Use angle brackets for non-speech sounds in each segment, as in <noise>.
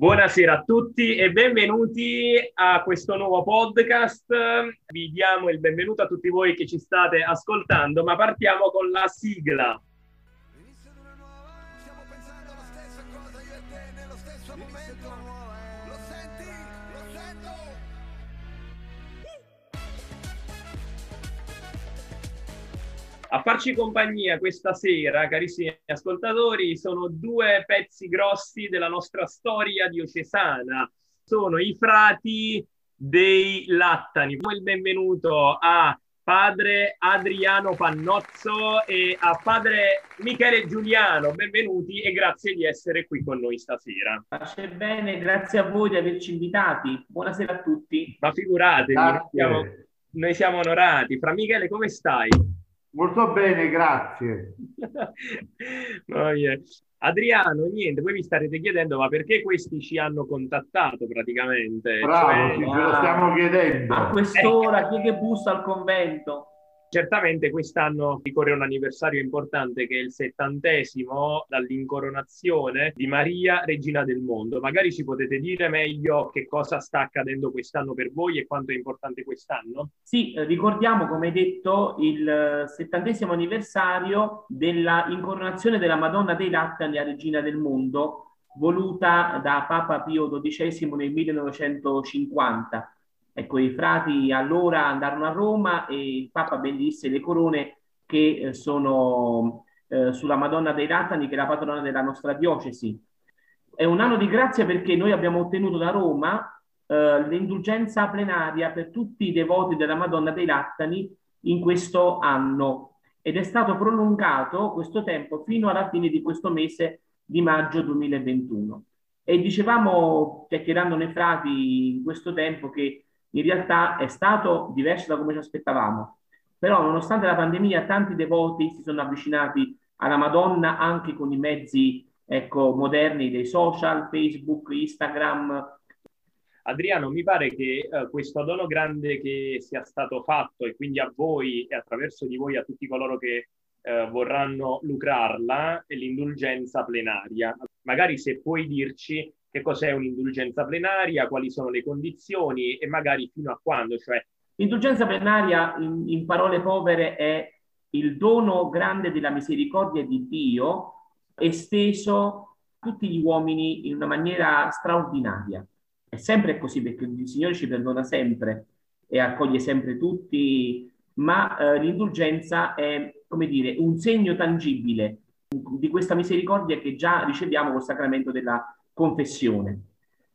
Buonasera a tutti e benvenuti a questo nuovo podcast. Vi diamo il benvenuto a tutti voi che ci state ascoltando, ma partiamo con la sigla. A farci compagnia questa sera, carissimi ascoltatori, sono due pezzi grossi della nostra storia diocesana. Sono i frati dei Lattani. Il benvenuto a padre Adriano Pannozzo e a padre Michele Giuliano. Benvenuti e grazie di essere qui con noi stasera. Pace bene, grazie a voi di averci invitati. Buonasera a tutti. Ma figuratevi, noi siamo, noi siamo onorati. Fra Michele, come stai? Molto bene, grazie. <laughs> oh, yeah. Adriano, niente, voi vi starete chiedendo ma perché questi ci hanno contattato praticamente? Bravo, cioè, ce lo stiamo chiedendo. A quest'ora, chi è che bussa al convento? Certamente quest'anno ricorre un anniversario importante che è il settantesimo dall'incoronazione di Maria, Regina del Mondo. Magari ci potete dire meglio che cosa sta accadendo quest'anno per voi e quanto è importante quest'anno? Sì, eh, ricordiamo come detto il settantesimo anniversario della incoronazione della Madonna dei Lattani a Regina del Mondo voluta da Papa Pio XII nel 1950 Ecco, i frati allora andarono a Roma e il Papa benedisse le corone che eh, sono eh, sulla Madonna dei Ratani, che è la patrona della nostra diocesi. È un anno di grazia perché noi abbiamo ottenuto da Roma eh, l'indulgenza plenaria per tutti i devoti della Madonna dei Lattani in questo anno ed è stato prolungato questo tempo fino alla fine di questo mese di maggio 2021. E dicevamo, chiacchierando nei frati in questo tempo, che in realtà è stato diverso da come ci aspettavamo. Però nonostante la pandemia tanti devoti si sono avvicinati alla Madonna anche con i mezzi ecco, moderni dei social, Facebook, Instagram. Adriano, mi pare che eh, questo dono grande che sia stato fatto e quindi a voi e attraverso di voi a tutti coloro che eh, vorranno lucrarla è l'indulgenza plenaria. Magari se puoi dirci che cos'è un'indulgenza plenaria, quali sono le condizioni e magari fino a quando. Cioè... L'indulgenza plenaria, in, in parole povere, è il dono grande della misericordia di Dio esteso a tutti gli uomini in una maniera straordinaria. È sempre così perché il Signore ci perdona sempre e accoglie sempre tutti, ma eh, l'indulgenza è, come dire, un segno tangibile di questa misericordia che già riceviamo col sacramento della confessione.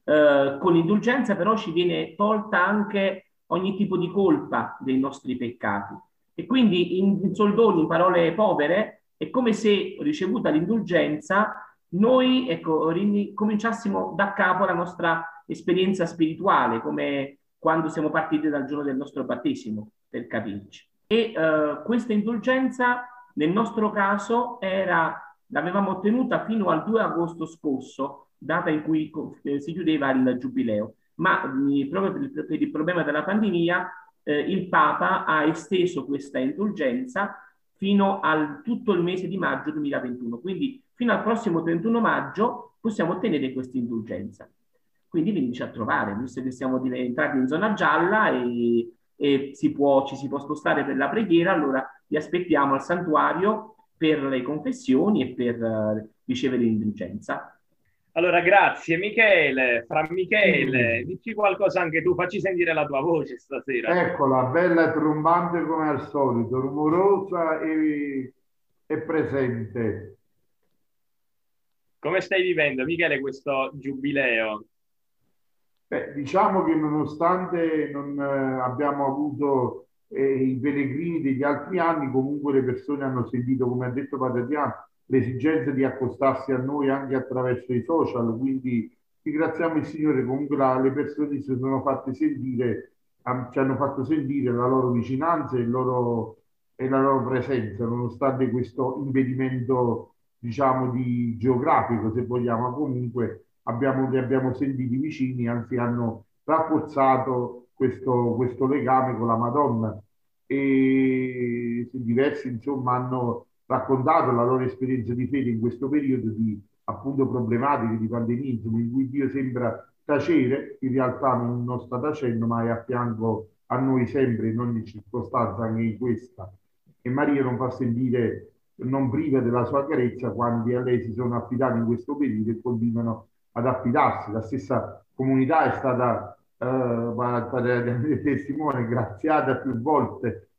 Eh, con l'indulgenza però ci viene tolta anche ogni tipo di colpa dei nostri peccati. E quindi in, in soldoni, in parole povere, è come se ricevuta l'indulgenza noi ecco, cominciassimo da capo la nostra esperienza spirituale, come quando siamo partiti dal giorno del nostro battesimo, per capirci. E eh, questa indulgenza nel nostro caso era, l'avevamo ottenuta fino al 2 agosto scorso, data in cui eh, si chiudeva il giubileo. Ma proprio per il, problema della pandemia, eh, il Papa ha esteso questa indulgenza fino al tutto il mese di maggio 2021. Quindi fino al prossimo 31 maggio possiamo ottenere questa indulgenza. Quindi veniteci a trovare, visto che siamo entrati in zona gialla e, e si può, ci si può spostare per la preghiera, allora vi aspettiamo al santuario per le confessioni e per uh, ricevere l'indulgenza. Allora, grazie Michele. Fra Michele, mm. dici qualcosa anche tu, facci sentire la tua voce stasera. Eccola, bella e trombante come al solito, rumorosa e, e presente. Come stai vivendo, Michele, questo giubileo? Beh, diciamo che nonostante non eh, abbiamo avuto eh, i pellegrini degli altri anni, comunque le persone hanno sentito, come ha detto Padre Piano, l'esigenza di accostarsi a noi anche attraverso i social, quindi ringraziamo il Signore, comunque la, le persone si sono fatte sentire, ci hanno fatto sentire la loro vicinanza e, loro, e la loro presenza, nonostante questo impedimento, diciamo, di geografico, se vogliamo, comunque abbiamo, li abbiamo sentiti vicini, anzi hanno rafforzato questo, questo legame con la Madonna. E diversi insomma hanno raccontato la loro esperienza di fede in questo periodo di appunto problematiche di pandemia, in cui Dio sembra tacere, in realtà non, non sta tacendo, ma è a fianco a noi sempre, in ogni circostanza, anche in questa. E Maria non fa sentire non priva della sua carezza quando a lei si sono affidati in questo periodo e continuano ad affidarsi. La stessa comunità è stata eh, <laughs> testimone, graziata più volte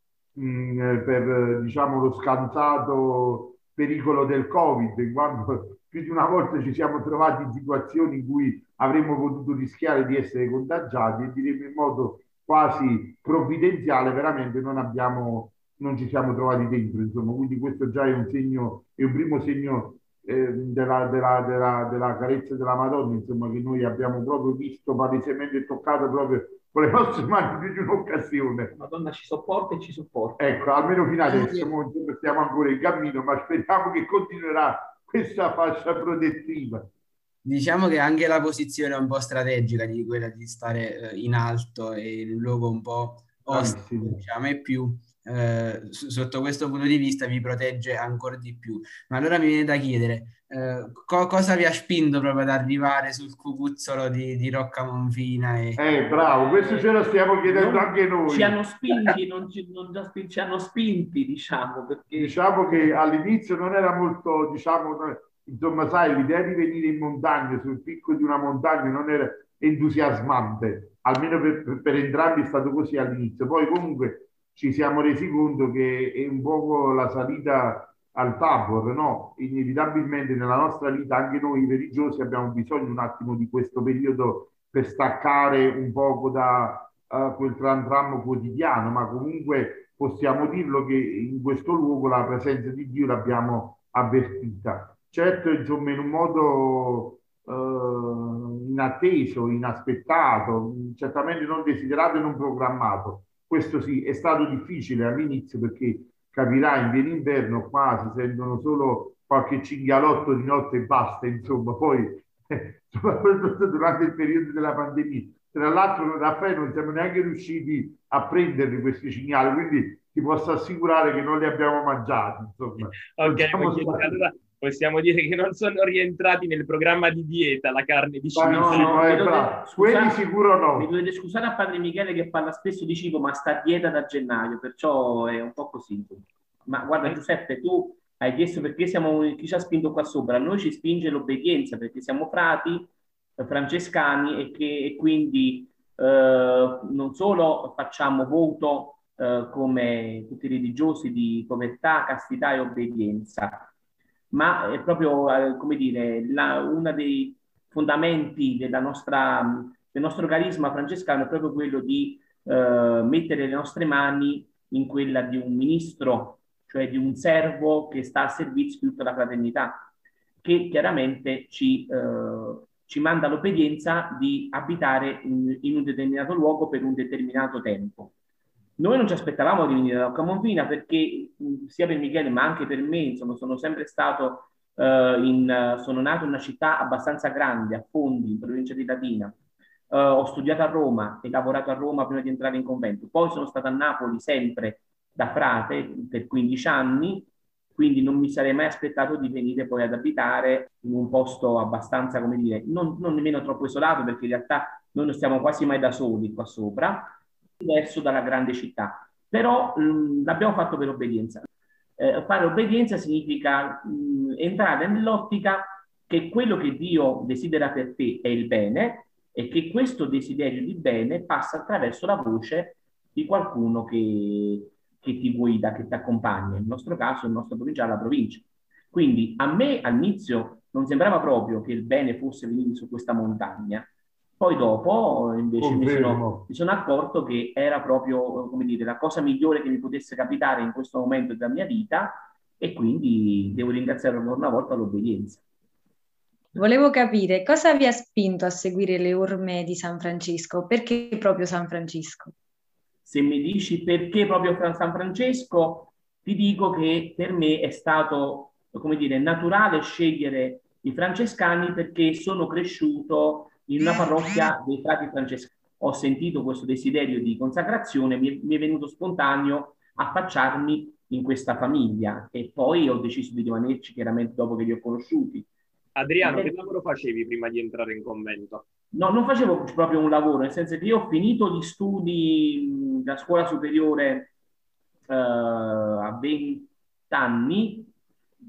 mm, per diciamo, lo scansato pericolo del Covid, quando <laughs> più di una volta ci siamo trovati in situazioni in cui avremmo potuto rischiare di essere contagiati e diremo in modo quasi provvidenziale veramente non abbiamo non ci siamo trovati dentro insomma. Quindi questo già è un segno è un primo segno eh, della, della, della, della, carezza della Madonna insomma che noi abbiamo proprio visto palesemente toccato proprio con le nostre mani <laughs> più di un'occasione Madonna ci sopporta e ci supporta ecco almeno fino adesso stiamo ancora in cammino ma speriamo che continuerà questa fascia protettiva. Diciamo che anche la posizione è un po' strategica di quella di stare eh, in alto e in un luogo un po' ostico, diciamo, e più eh, sotto questo punto di vista vi protegge ancora di più. Ma allora mi viene da chiedere, eh, co- cosa vi ha spinto proprio ad arrivare sul cucuzzolo di, di Rocca Monfina? E... Eh, bravo, questo ce lo stiamo chiedendo non, anche noi. Ci hanno spinti, non ci, non ci hanno spinti, diciamo. Perché... Diciamo che all'inizio non era molto, diciamo, insomma, sai, l'idea di venire in montagna, sul picco di una montagna, non era entusiasmante, almeno per, per, per entrambi è stato così all'inizio. Poi comunque ci siamo resi conto che è un po' la salita al Tabor, no? Inevitabilmente nella nostra vita anche noi religiosi abbiamo bisogno un attimo di questo periodo per staccare un poco da uh, quel tram tram quotidiano, ma comunque possiamo dirlo che in questo luogo la presenza di Dio l'abbiamo avvertita. Certo, insomma, in un modo uh, inatteso, inaspettato, certamente non desiderato e non programmato. Questo sì, è stato difficile all'inizio perché capirà in pieno inverno qua si sentono solo qualche cinghialotto di notte e basta, insomma, poi <laughs> soprattutto durante il periodo della pandemia. Tra l'altro, Raffaele, non siamo neanche riusciti a prendere questi cinghiali, quindi ti posso assicurare che non li abbiamo mangiati. Insomma. Ok, allora possiamo dire che non sono rientrati nel programma di dieta la carne di cinghiale. No, no, è bravo. Quelli sicuro no. Mi dovete scusare a padre Michele che parla spesso di cibo, ma sta a dieta da gennaio, perciò è un po' così. Ma guarda Giuseppe, tu hai chiesto perché siamo, chi ci ha spinto qua sopra? A noi ci spinge l'obbedienza perché siamo frati eh, francescani e che e quindi eh, non solo facciamo voto eh, come tutti i religiosi di povertà, castità e obbedienza, ma è proprio, eh, come dire, uno dei fondamenti nostra, del nostro carisma francescano è proprio quello di eh, mettere le nostre mani in quella di un ministro, cioè di un servo che sta a servizio di tutta la fraternità, che chiaramente ci, eh, ci manda l'obbedienza di abitare in, in un determinato luogo per un determinato tempo. Noi non ci aspettavamo di venire da Camonfina perché sia per Michele ma anche per me, insomma, sono sempre stato uh, in, sono nato in una città abbastanza grande, a Fondi, in provincia di Latina. Uh, ho studiato a Roma e lavorato a Roma prima di entrare in convento. Poi sono stato a Napoli sempre da frate per 15 anni, quindi non mi sarei mai aspettato di venire poi ad abitare in un posto abbastanza, come dire, non, non nemmeno troppo isolato, perché in realtà noi non stiamo quasi mai da soli qua sopra, diverso dalla grande città, però mh, mm, l'abbiamo fatto per obbedienza. Eh, fare obbedienza significa mh, mm, entrare nell'ottica che quello che Dio desidera per te è il bene e che questo desiderio di bene passa attraverso la voce di qualcuno che, che ti guida, che ti accompagna. Nel nostro caso, il nostro provinciale, la provincia. Quindi a me all'inizio non sembrava proprio che il bene fosse venire su questa montagna, poi dopo invece mi sono, mi sono, accorto che era proprio come dire, la cosa migliore che mi potesse capitare in questo momento della mia vita e quindi devo ringraziare ancora una volta l'obbedienza. Volevo capire cosa vi ha spinto a seguire le orme di San Francisco? Perché proprio San Francisco? Se mi dici perché proprio San Francesco, ti dico che per me è stato, come dire, naturale scegliere i francescani perché sono cresciuto in una parrocchia dei frati francescani. Ho sentito questo desiderio di consacrazione, mi è, mi è venuto spontaneo affacciarmi in questa famiglia e poi ho deciso di rimanerci chiaramente dopo che li ho conosciuti. Adriano, che lavoro facevi prima di entrare in convento? No, non facevo proprio un lavoro, nel senso che io ho finito gli studi da scuola superiore eh, a 20 anni,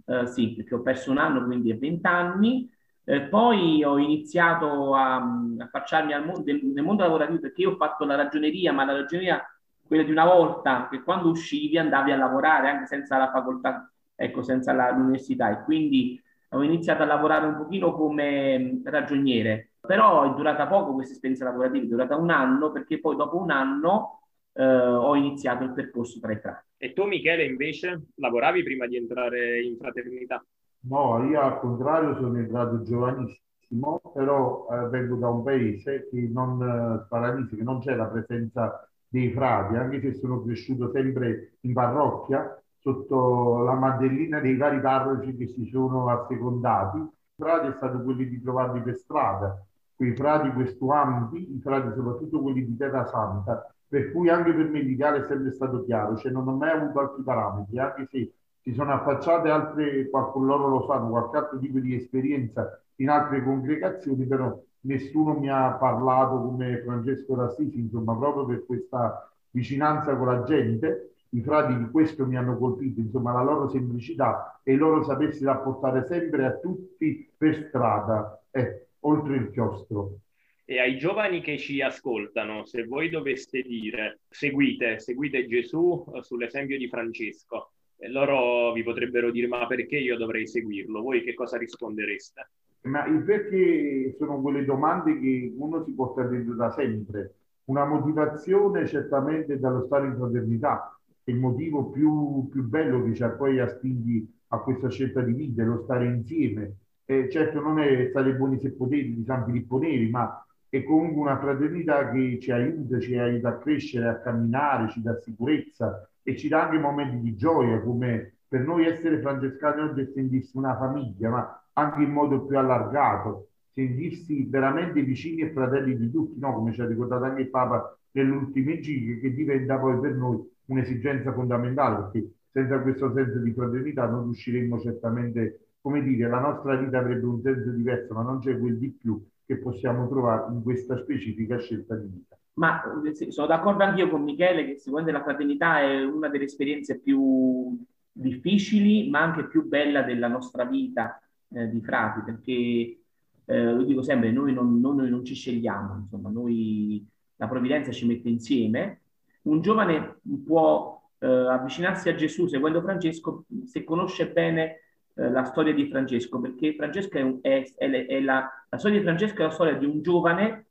eh, sì, perché ho perso un anno, quindi a 20 anni, eh, poi ho iniziato a, a affacciarmi al mondo, nel mondo lavorativo perché io ho fatto la ragioneria, ma la ragioneria quella di una volta che quando uscivi andavi a lavorare anche senza la facoltà, ecco, senza la, l'università e quindi ho iniziato a lavorare un pochino come ragioniere, però è durata poco questa esperienza lavorativa, è durata un anno perché poi dopo un anno eh, ho iniziato il percorso tra i frati. E tu Michele invece lavoravi prima di entrare in fraternità? No, io al contrario sono entrato giovanissimo, però eh, vengo da un paese che non, eh, Sparanisi, che non c'è la presenza dei frati, anche se sono cresciuto sempre in parrocchia, sotto la madellina dei vari parroci che si sono assecondati. I frati è stato quelli di trovarli per strada, quei frati questuanti, i frati soprattutto quelli di Terra Santa, per cui anche per me l'ideale è sempre stato chiaro, cioè non ho mai avuto altri parametri, anche se si sono affacciate altre, qualcuno lo sanno, qualche altro tipo di esperienza in altre congregazioni, però nessuno mi ha parlato come Francesco Rassisi, insomma, proprio per questa vicinanza con la gente. I frati di questo mi hanno colpito, insomma, la loro semplicità e il loro sapersi rapportare sempre a tutti per strada, eh, oltre il chiostro. E ai giovani che ci ascoltano, se voi doveste dire seguite, seguite Gesù eh, sull'esempio di Francesco, loro vi potrebbero dire ma perché io dovrei seguirlo? Voi che cosa rispondereste? Ma il perché sono quelle domande che uno si porta dentro da sempre. Una motivazione certamente dallo stare in fraternità, è il motivo più, più bello che ci ha poi a spingi a questa scelta di vita, lo stare insieme. Eh, certo non è stare buoni se potete di San Filippo Neri, ma è comunque una fraternità che ci aiuta, ci aiuta a crescere, a camminare, ci dà sicurezza e ci dà anche momenti di gioia, come per noi essere francescani oggi è sentirsi una famiglia, ma anche in modo più allargato, sentirsi veramente vicini e fratelli di tutti, no? come ci ha ricordato anche il Papa nelle ultime giri, che diventa poi per noi un'esigenza fondamentale, perché senza questo senso di fraternità non riusciremmo certamente, come dire, la nostra vita avrebbe un senso diverso, ma non c'è quel di più che possiamo trovare in questa specifica scelta di vita. Ma sono d'accordo anch'io con Michele che sicuramente la fraternità è una delle esperienze più difficili, ma anche più bella della nostra vita eh, di frati, perché eh, lo dico sempre, noi non, noi non ci scegliamo, insomma, noi, la provvidenza ci mette insieme. Un giovane può eh, avvicinarsi a Gesù seguendo Francesco se conosce bene eh, la storia di Francesco, perché Francesco è, è, è, è la, la, storia di Francesco è la storia di un giovane,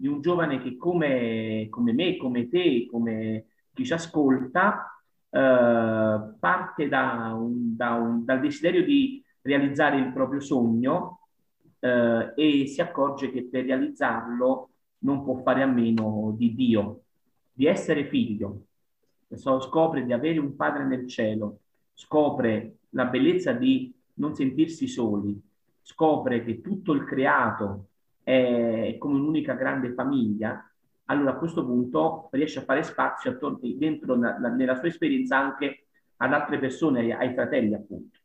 di un giovane che come, come me, come te, come chi ci ascolta, eh, parte da un, da un, dal desiderio di realizzare il proprio sogno eh, e si accorge che per realizzarlo non può fare a meno di Dio, di essere figlio. Scopre di avere un padre nel cielo, scopre la bellezza di non sentirsi soli, scopre che tutto il creato è come un'unica grande famiglia, allora a questo punto riesce a fare spazio attorno, dentro la, la, nella sua esperienza anche ad altre persone, ai, ai fratelli appunto.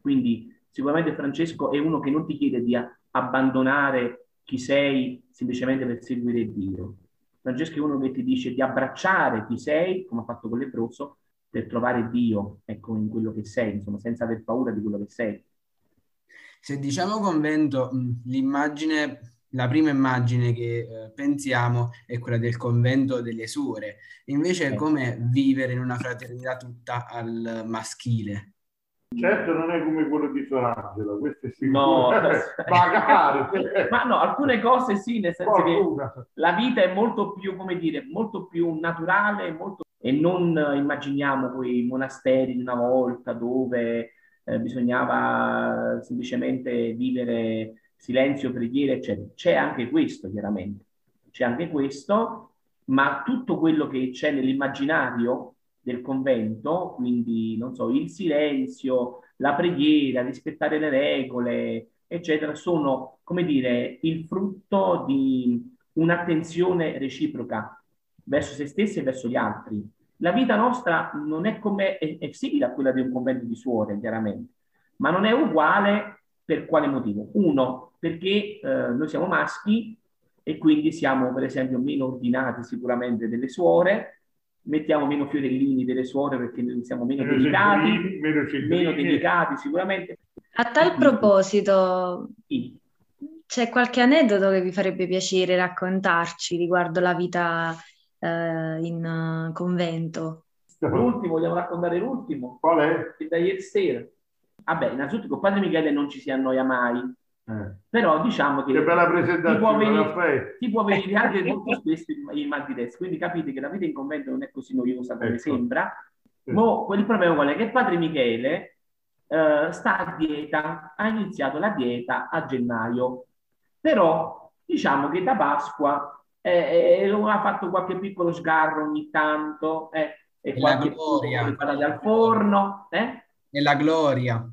Quindi sicuramente Francesco è uno che non ti chiede di abbandonare chi sei semplicemente per seguire Dio. Francesco è uno che ti dice di abbracciare chi sei, come ha fatto con Leproso, per trovare Dio, ecco, in quello che sei, insomma, senza aver paura di quello che sei. Se diciamo convento, l'immagine, la prima immagine che eh, pensiamo è quella del convento delle suore. Invece, eh. come vivere in una fraternità tutta al maschile? Certo non è come quello di Sorangela, questo è sicuro. No, <laughs> magari. <laughs> Ma no, alcune cose sì, nel senso Qualcuna. che la vita è molto più, come dire, molto più naturale molto... e non immaginiamo quei monasteri di una volta dove eh, bisognava semplicemente vivere silenzio, preghiera, eccetera. C'è anche questo, chiaramente. C'è anche questo, ma tutto quello che c'è nell'immaginario del convento, quindi non so, il silenzio, la preghiera, rispettare le regole, eccetera, sono, come dire, il frutto di un'attenzione reciproca verso se stessi e verso gli altri. La vita nostra non è come, è, è simile a quella di un convento di suore, chiaramente, ma non è uguale Per quale motivo? Uno, perché eh, noi siamo maschi e quindi siamo per esempio meno ordinati sicuramente delle suore, mettiamo meno fiorellini delle suore perché noi siamo meno, meno delicati, meno, meno delicati sicuramente. A tal proposito, sì. c'è qualche aneddoto che vi farebbe piacere raccontarci riguardo la vita eh, in uh, convento? L'ultimo, vogliamo raccontare l'ultimo? Qual è? Da ieri sera. Vabbè, innanzitutto con Padre Michele non ci si annoia mai, eh. però diciamo che, che bella presentazione, ti può venire, ti può venire anche molto spesso il mal di testa, quindi capite che la vita in convento non è così noiosa come ecco. sembra. Sì. Mo, il problema qual è? Che Padre Michele eh, sta a dieta, ha iniziato la dieta a gennaio, però diciamo che da Pasqua eh, eh, ha fatto qualche piccolo sgarro ogni tanto, eh, e qualche gloria. al forno, eh? Nella gloria.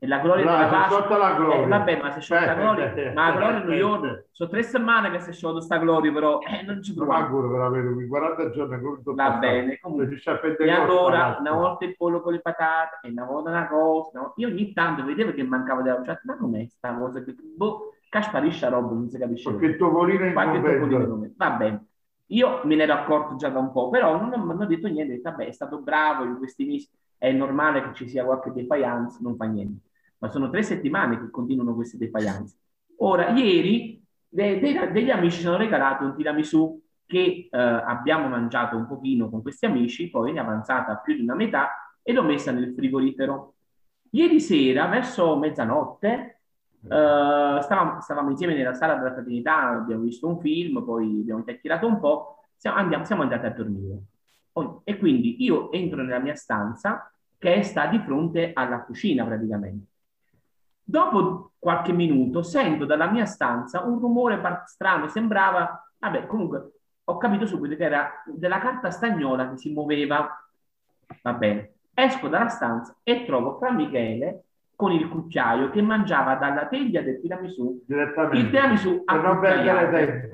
Nella gloria no, della Pasqua. La gloria. Eh, vabbè, ma se sciolta la gloria, eh, ma la gloria non io sono tre settimane che si è sciolto sta gloria, però eh, non ci proviamo. Non per avere 40 giorni Va bene, comunque. E allora, una volta il pollo con le patate, e una volta una cosa, una volta... io ogni tanto vedevo che mancava della cioè, ma com'è sta cosa? Che, boh, che sparisce a roba, non si capisce. Perché il topolino è in convento. Va bene. Io me ne ero accorto già da un po', però non mi hanno detto niente, detto, vabbè, è stato bravo in questi mesi, è normale che ci sia qualche defiance, non fa niente. Ma sono tre settimane che continuano queste defiance. Ora, ieri de- de- degli amici ci hanno regalato un tiramisù che eh, abbiamo mangiato un pochino con questi amici, poi ne è avanzata più di una metà e l'ho messa nel frigorifero. Ieri sera, verso mezzanotte, Uh, stavamo, stavamo, insieme nella sala della fraternità, abbiamo visto un film, poi abbiamo chiacchierato un po', siamo, andiamo, siamo andati a dormire. E quindi io entro nella mia stanza che sta di fronte alla cucina praticamente. Dopo qualche minuto sento dalla mia stanza un rumore strano, sembrava, vabbè, comunque ho capito subito che era della carta stagnola che si muoveva. Va bene. Esco dalla stanza e trovo fra Michele con il cucchiaio che mangiava dalla teglia del tiramisù il tiramisù a cucchiaiare.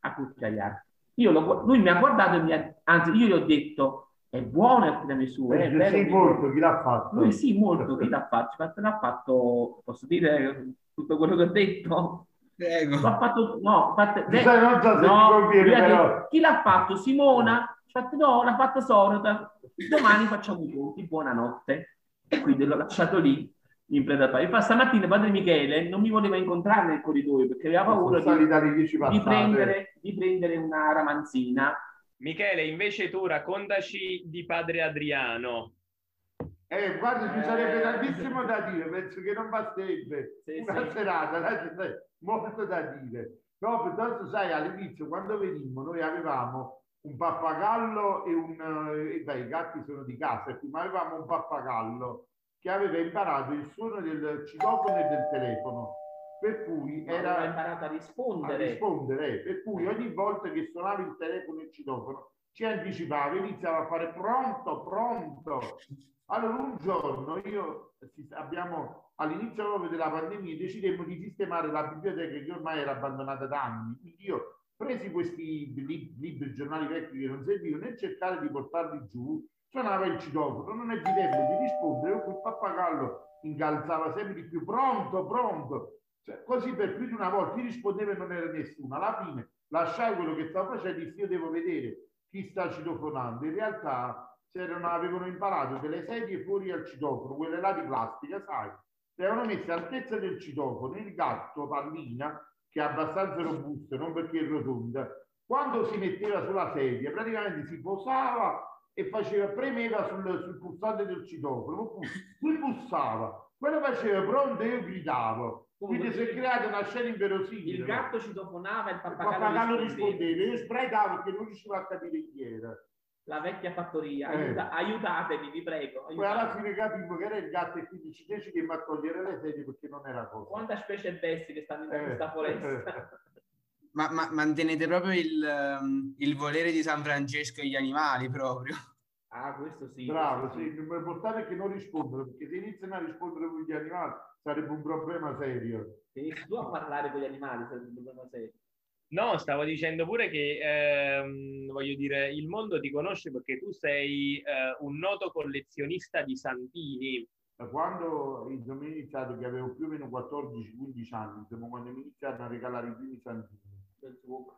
A cucchiaiare. Io lo, lui mi ha guardato e mi ha, anzi io gli ho detto è buono il tiramisù. Eh, è sì, molto, chi l'ha fatto? Lui sì, molto, <laughs> chi l'ha fatto? L'ha fatto, posso dire tutto quello che ho detto? Prego. L'ha fatto, no, fatto, de, non so se no, conviene, però. Detto, chi l'ha fatto? Simona? Fatto, no, l'ha fatto Sorota. Domani facciamo i conti, buonanotte. E quindi l'ho lasciato lì in predatorio. Infatti stamattina padre Michele non mi voleva incontrare nel corridoio perché aveva paura di, di, prendere, di prendere una ramanzina. Michele, invece tu raccontaci di padre Adriano. Eh, guarda, ci sarebbe tantissimo da dire, penso che non basterebbe sì, una sì. serata, molto da dire. No, piuttosto, sai, all'inizio, quando venimmo, noi avevamo un pappagallo e un... Eh, beh, i gatti sono di casa, ma avevamo un pappagallo che aveva imparato il suono del citofono e del telefono, per cui era imparato a rispondere. A rispondere, per cui ogni volta che suonava il telefono e il citofono ci anticipava, iniziava a fare pronto, pronto. Allora un giorno io abbiamo all'inizio proprio della pandemia decidemmo di sistemare la biblioteca che ormai era abbandonata da anni. Quindi io presi questi libri, libri giornali vecchi che non servivano e cercare di portarli giù suonava il citofono, non ebbi tempo di rispondere, quel pappagallo incalzava sempre di più, pronto, pronto. Cioè, così per più di una volta, chi rispondeva non era nessuno. Alla fine lasciai quello che stavo facendo e dissi io devo vedere chi sta citofonando. In realtà avevano imparato delle sedie fuori al citofono, quelle là di plastica, sai, le avevano messe all'altezza del citofono, il gatto, pallina, che è abbastanza robusto, non perché è rotonda, quando si metteva sulla sedia praticamente si posava e faceva, premeva sul, sul pulsante del citofono, lui bussava, quello faceva pronto e io gridavo. Quindi si è creata una scena inverosimile. Il gatto citofonava e il pappagallo, rispondeva. Io sbraitavo perché non riuscivo a capire chi era. La vecchia fattoria, eh. Aiuta, aiutatemi, vi prego. Aiutatemi. Poi alla fine capivo che era il gatto e quindi ci decidemmo a togliere le sedie perché non era cosa. Quanta specie bestie che stanno in eh. questa foresta. <laughs> Ma, ma, mantenete proprio il, um, il, volere di San Francesco e gli animali proprio. Ah, questo sì. Bravo, sì. L'importante è che non rispondono, perché se iniziano a rispondere con gli animali sarebbe un problema serio. Se inizi tu a parlare con gli animali sarebbe un problema serio. No, stavo dicendo pure che, ehm, voglio dire, il mondo ti conosce perché tu sei eh, un noto collezionista di santini quando insomma, ho iniziato, che avevo più o meno 14-15 anni, insomma, quando mi iniziato a regalare i primi santini,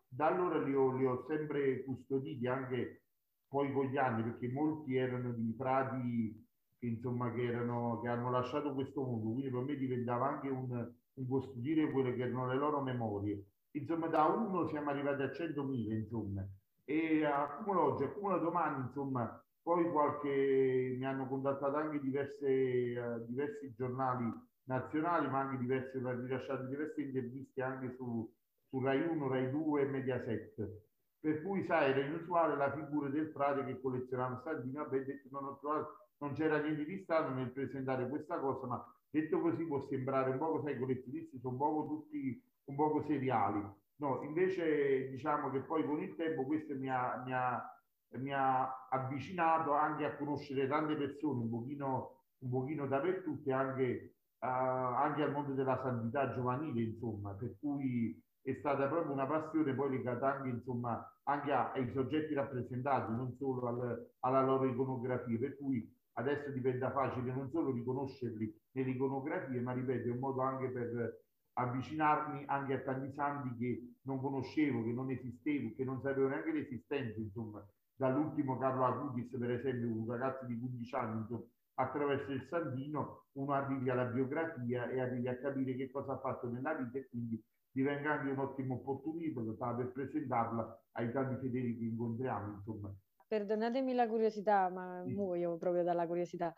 da allora li ho, li ho sempre custoditi anche poi con gli anni, perché molti erano di frati che, insomma, che, erano, che hanno lasciato questo mondo, quindi per me diventava anche un, un custodire quelle che erano le loro memorie. Insomma, da uno siamo arrivati a 100.000, insomma, e accumulo oggi, accumulo domani, insomma, poi qualche, mi hanno contattato anche diverse, uh, diversi giornali nazionali, ma anche diverse, rilasciato diverse interviste anche su, su Rai 1, Rai 2 e Mediaset. Per cui, sai, era inusuale la figura del frate che collezionava sardine. Vabbè, detto, non, trovato, non c'era niente di strano nel presentare questa cosa, ma detto così può sembrare un po', sai, i collezionisti sono un po' tutti un po' seriali. No, invece diciamo che poi con il tempo questo mi ha, mi ha mi ha avvicinato anche a conoscere tante persone un pochino, un pochino dappertutto e anche, uh, anche al mondo della santità giovanile, insomma, per cui è stata proprio una passione poi legata anche, insomma, anche ai soggetti rappresentati, non solo al, alla loro iconografia, per cui adesso diventa facile non solo riconoscerli nelle iconografie, ma ripeto, è un modo anche per avvicinarmi anche a tanti santi che non conoscevo, che non esistevo, che non sapevo neanche l'esistenza, insomma, dall'ultimo Carlo Acutis, per esempio, un ragazzo di 15 anni, attraverso il Sandino, uno arrivi alla biografia e arrivi a capire che cosa ha fatto nella vita e quindi divenga anche un'ottima opportunità per presentarla ai tanti fedeli che incontriamo, insomma. Perdonatemi la curiosità, ma sì. muoio proprio dalla curiosità.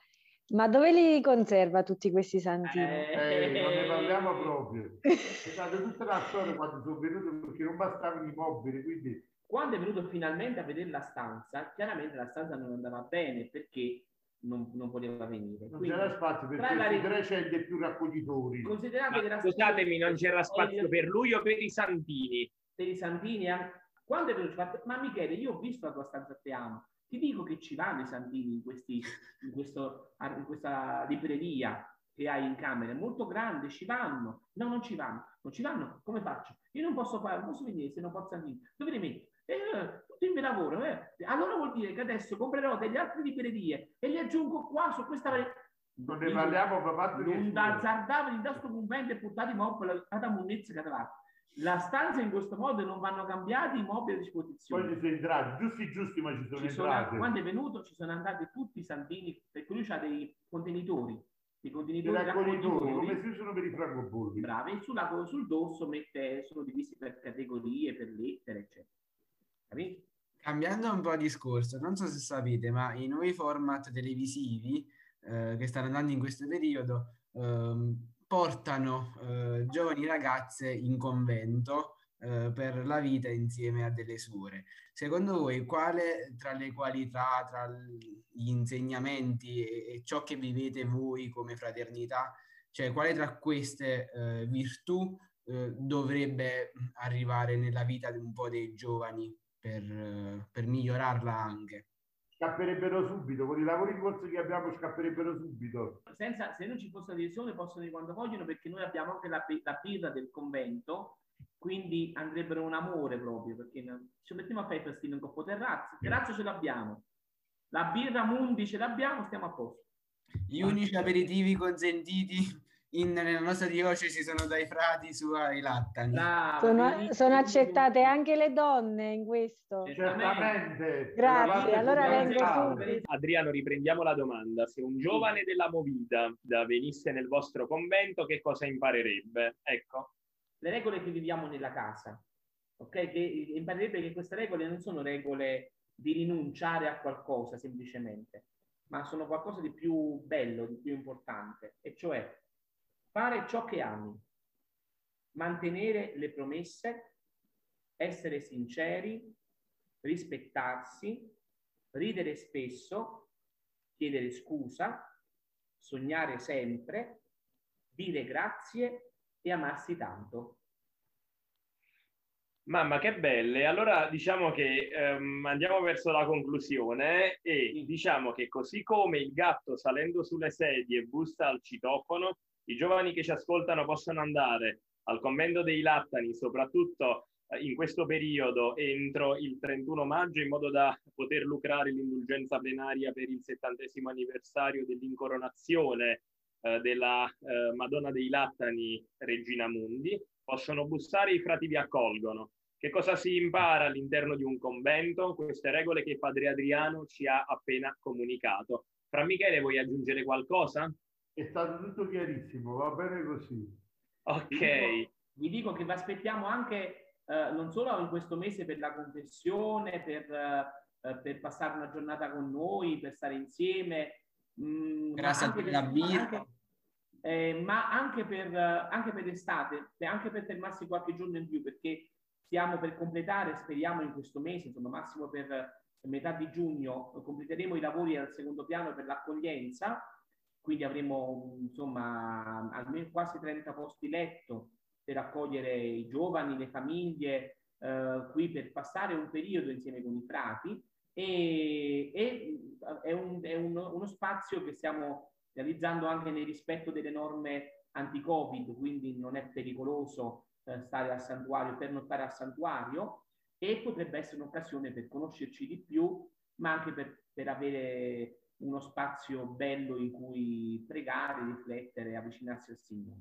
Ma dove li conserva tutti questi santini? Eh, eh, non ne parliamo proprio. È stata tutta la storia quando sono venuto perché non bastavano i mobili, quindi quando è venuto finalmente a vedere la stanza, chiaramente la stanza non andava bene perché non, non poteva venire. Non Quindi, c'era spazio per questi tre celle più raccoglitori. Considerate che scusatemi, non c'era spazio per lui o per i Santini? Per i Santini, quando è venuto, ma Michele, io ho visto la tua stanza a Teano, ti dico che ci vanno i Santini in, questi, in, questo, in questa libreria che hai in camera è molto grande, ci vanno. No, non ci vanno. Non ci vanno, come faccio? Io non posso fare, non posso venire se non posso andare. Dove li metto? eh, mio lavoro. Eh. Allora vuol dire che adesso comprerò degli altri librerie e li aggiungo qua su questa non ne parliamo papà non da azzardare in questo convento e portare i mobili ad amunezza che la stanza in questo modo non vanno cambiati i mobili a disposizione. Poi ci sono entrati, giusti giusti, ma ci sono ci entrati. Sono, quando è venuto ci sono andati tutti i santini, perché lui ha dei contenitori. I contenitori raccoglitori, come si usano per i francobolli. Bravi, sul, sul dorso mette, sono divisi per categorie, per lettere, eccetera. Capito? Cambiando un po' discorso, non so se sapete, ma i nuovi format televisivi eh, che stanno andando in questo periodo eh, portano eh, giovani ragazze in convento eh, per la vita insieme a delle suore. Secondo voi, quale tra le qualità, tra gli insegnamenti e, e ciò che vivete voi come fraternità, cioè quale tra queste eh, virtù eh, dovrebbe arrivare nella vita di un po' dei giovani per, per migliorarla anche scapperebbero subito, con i lavori in corso che abbiamo scapperebbero subito. Senza, se non ci fosse la direzione possono dire quando vogliono perché noi abbiamo anche la, la birra del convento, quindi andrebbero un amore proprio, perché ci mettiamo a fare i festini in coppo terrazzo, terrazzo ce l'abbiamo, la birra Mundi ce l'abbiamo, stiamo a posto. Gli unici aperitivi consentiti in, nella nostra diocesi sono dai frati su ai lattani. Sono, sono, accettate anche le donne in questo. Certamente. Grazie, allora vengo subito. Adriano, riprendiamo la domanda. Se un giovane della Movida venisse nel vostro convento, che cosa imparerebbe? Ecco. Le regole che viviamo nella casa. Ok? Che imparerebbe che queste regole non sono regole di rinunciare a qualcosa semplicemente, ma sono qualcosa di più bello, di più importante, e cioè fare ciò che ami, mantenere le promesse, essere sinceri, rispettarsi, ridere spesso, chiedere scusa, sognare sempre, dire grazie e amarsi tanto. Mamma, che belle! Allora diciamo che ehm, andiamo verso la conclusione e diciamo che così come il gatto salendo sulle sedie bussa al citofono, i giovani che ci ascoltano possono andare al convento dei Lattani, soprattutto eh, in questo periodo entro il 31 maggio in modo da poter lucrare l'indulgenza plenaria per il settantesimo anniversario dell'incoronazione eh, della eh, Madonna dei Lattani Regina Mundi, possono bussare, i frati vi accolgono. Che cosa si impara all'interno di un convento? Queste regole che Padre Adriano ci ha appena comunicato. Fra Michele, vuoi aggiungere qualcosa? È stato tutto chiarissimo, va bene così. Ok. Vi dico, vi dico che vi aspettiamo anche eh, non solo in questo mese per la confessione, per, eh, per passare una giornata con noi, per stare insieme. Mh, mm, Grazie a te la birra. Eh, ma anche per, anche per l'estate, anche per fermarsi qualche giorno in più, perché stiamo per completare, speriamo in questo mese, insomma massimo per metà di giugno, completeremo i lavori al secondo piano per l'accoglienza, quindi avremo insomma almeno quasi 30 posti letto per accogliere i giovani, le famiglie, eh, qui per passare un periodo insieme con i frati. E, e è, un, è un, uno spazio che stiamo realizzando anche nel rispetto delle norme anti-Covid, quindi non è pericoloso eh, stare al santuario, per pernottare al santuario e potrebbe essere un'occasione per conoscerci di più, ma anche per, per avere uno spazio bello in cui pregare, riflettere, avvicinarsi al Signore.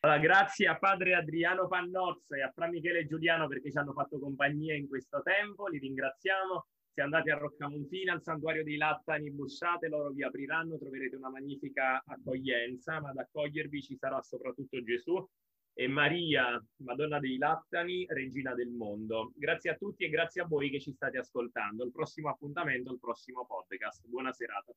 Allora, grazie a padre Adriano Pannozzo e a Fra Michele Giuliano perché ci hanno fatto compagnia in questo tempo, li ringraziamo. Se andate a Roccamonfina, al santuario dei Lattani, bussate, loro vi apriranno, troverete una magnifica accoglienza, ma ad accogliervi ci sarà soprattutto Gesù e Maria, Madonna dei Lattani, Regina del Mondo. Grazie a tutti e grazie a voi che ci state ascoltando. Il prossimo appuntamento, il prossimo podcast. Buona serata.